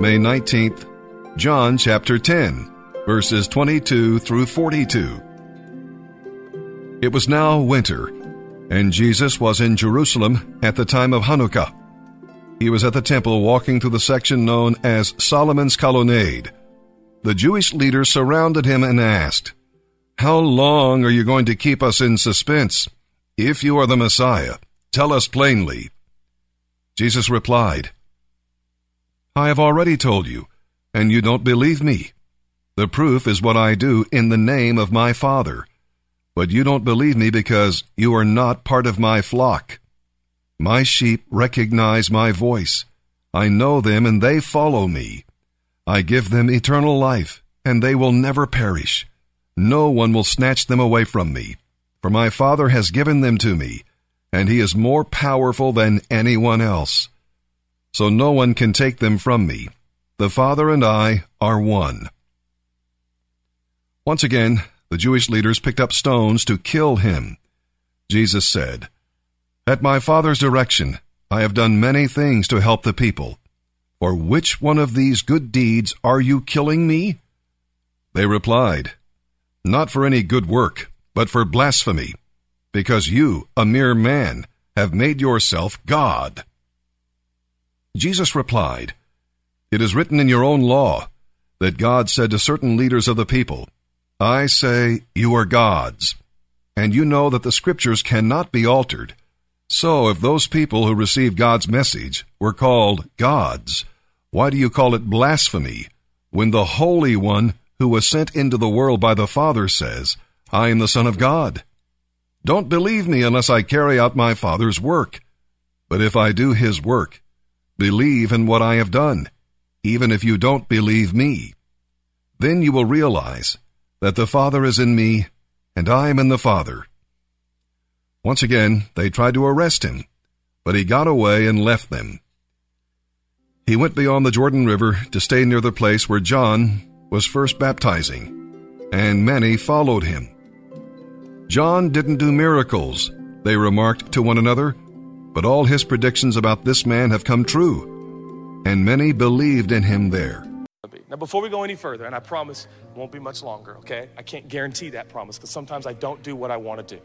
May 19th, John chapter 10, verses 22 through 42. It was now winter, and Jesus was in Jerusalem at the time of Hanukkah. He was at the temple walking through the section known as Solomon's Colonnade. The Jewish leaders surrounded him and asked, How long are you going to keep us in suspense? If you are the Messiah, tell us plainly. Jesus replied, I have already told you, and you don't believe me. The proof is what I do in the name of my Father. But you don't believe me because you are not part of my flock. My sheep recognize my voice. I know them and they follow me. I give them eternal life, and they will never perish. No one will snatch them away from me, for my Father has given them to me, and he is more powerful than anyone else. So no one can take them from me. The Father and I are one. Once again, the Jewish leaders picked up stones to kill him. Jesus said, At my Father's direction, I have done many things to help the people. For which one of these good deeds are you killing me? They replied, Not for any good work, but for blasphemy, because you, a mere man, have made yourself God. Jesus replied, It is written in your own law that God said to certain leaders of the people, I say, you are gods, and you know that the scriptures cannot be altered. So, if those people who received God's message were called gods, why do you call it blasphemy when the Holy One who was sent into the world by the Father says, I am the Son of God? Don't believe me unless I carry out my Father's work. But if I do his work, believe in what I have done, even if you don't believe me. Then you will realize that the Father is in me and I am in the Father. Once again, they tried to arrest him, but he got away and left them. He went beyond the Jordan River to stay near the place where John was first baptizing, and many followed him. John didn't do miracles, they remarked to one another, but all his predictions about this man have come true, and many believed in him there. Now, before we go any further, and I promise it won't be much longer, okay? I can't guarantee that promise because sometimes I don't do what I want to do.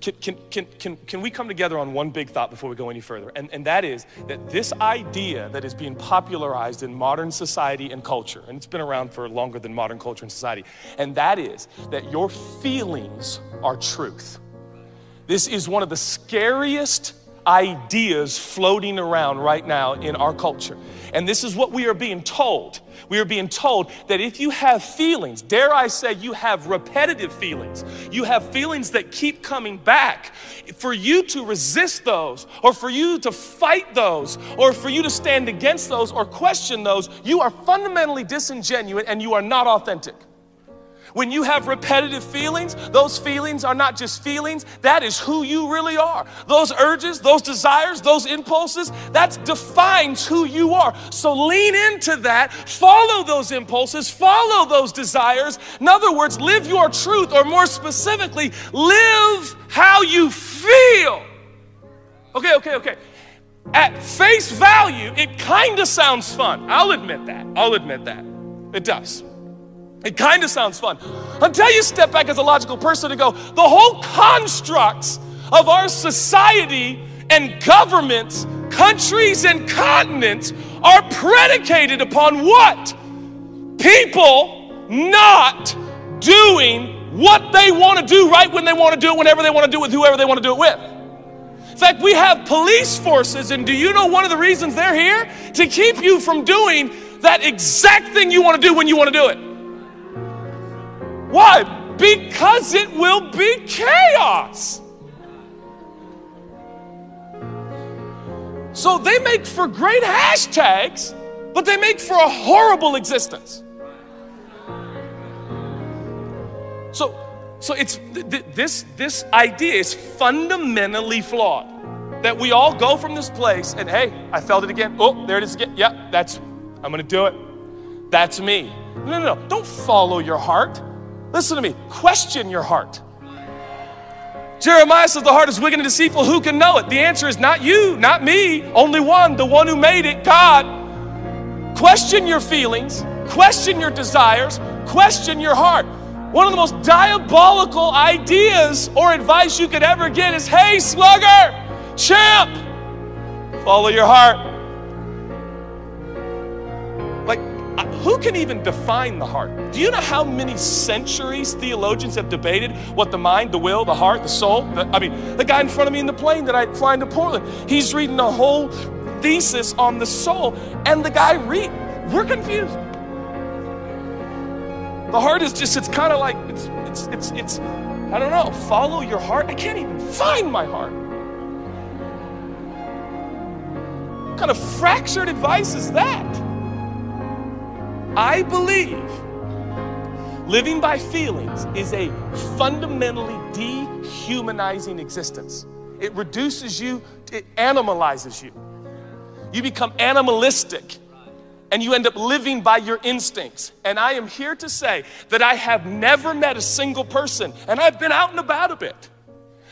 Can, can, can, can, can we come together on one big thought before we go any further? And, and that is that this idea that is being popularized in modern society and culture, and it's been around for longer than modern culture and society, and that is that your feelings are truth. This is one of the scariest ideas floating around right now in our culture. And this is what we are being told. We are being told that if you have feelings, dare I say, you have repetitive feelings, you have feelings that keep coming back, for you to resist those, or for you to fight those, or for you to stand against those, or question those, you are fundamentally disingenuous and you are not authentic. When you have repetitive feelings, those feelings are not just feelings, that is who you really are. Those urges, those desires, those impulses, that defines who you are. So lean into that, follow those impulses, follow those desires. In other words, live your truth, or more specifically, live how you feel. Okay, okay, okay. At face value, it kind of sounds fun. I'll admit that. I'll admit that. It does. It kind of sounds fun until you step back as a logical person and go, the whole constructs of our society and governments, countries and continents are predicated upon what? People not doing what they want to do right when they want to do it, whenever they want to do it with whoever they want to do it with. In fact, we have police forces, and do you know one of the reasons they're here? To keep you from doing that exact thing you want to do when you want to do it. Why? Because it will be chaos. So they make for great hashtags, but they make for a horrible existence. So, so it's th- this this idea is fundamentally flawed. That we all go from this place and hey, I felt it again. Oh, there it is again. Yep, that's I'm gonna do it. That's me. No, no, no. Don't follow your heart. Listen to me. Question your heart. Jeremiah says the heart is wicked and deceitful. Who can know it? The answer is not you, not me, only one, the one who made it, God. Question your feelings, question your desires, question your heart. One of the most diabolical ideas or advice you could ever get is hey, slugger, champ, follow your heart. Who can even define the heart? Do you know how many centuries theologians have debated what the mind, the will, the heart, the soul? The, I mean, the guy in front of me in the plane that I fly into Portland, he's reading a whole thesis on the soul, and the guy read. We're confused. The heart is just, it's kind of like, it's, it's, it's, it's, I don't know, follow your heart. I can't even find my heart. What kind of fractured advice is that? I believe living by feelings is a fundamentally dehumanizing existence. It reduces you, it animalizes you. You become animalistic and you end up living by your instincts. And I am here to say that I have never met a single person, and I've been out and about a bit.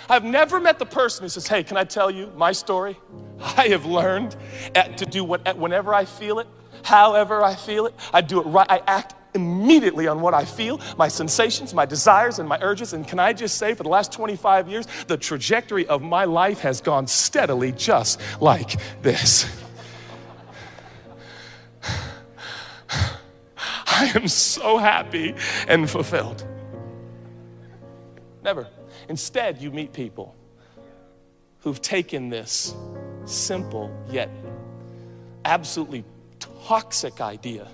I've never met the person who says, Hey, can I tell you my story? I have learned to do what, whenever I feel it, however I feel it, I do it right. I act immediately on what I feel, my sensations, my desires, and my urges. And can I just say, for the last 25 years, the trajectory of my life has gone steadily just like this. I am so happy and fulfilled. Never. Instead, you meet people who've taken this simple yet absolutely toxic idea.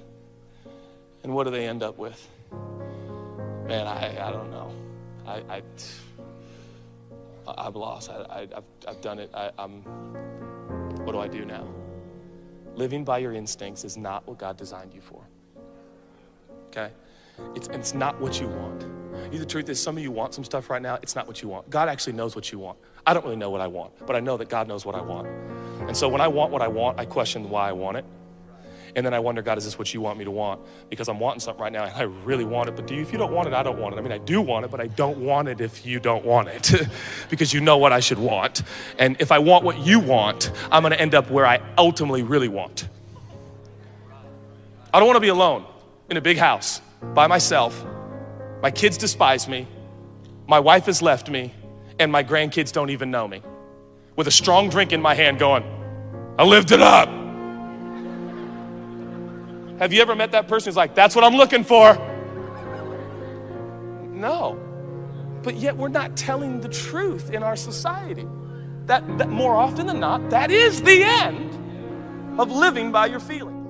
And what do they end up with? Man, I, I don't know. I, I, I've lost. I, have I've done it. I, I'm, what do I do now? Living by your instincts is not what God designed you for. Okay? It's, it's not what you want. The truth is, some of you want some stuff right now. It's not what you want. God actually knows what you want. I don't really know what I want, but I know that God knows what I want. And so when I want what I want, I question why I want it. And then I wonder, God, is this what you want me to want? Because I'm wanting something right now and I really want it. But do you, if you don't want it, I don't want it. I mean, I do want it, but I don't want it if you don't want it because you know what I should want. And if I want what you want, I'm going to end up where I ultimately really want. I don't want to be alone in a big house by myself. My kids despise me. My wife has left me. And my grandkids don't even know me. With a strong drink in my hand, going, I lived it up. Have you ever met that person who's like, that's what I'm looking for? No. But yet we're not telling the truth in our society. That, that more often than not, that is the end of living by your feelings.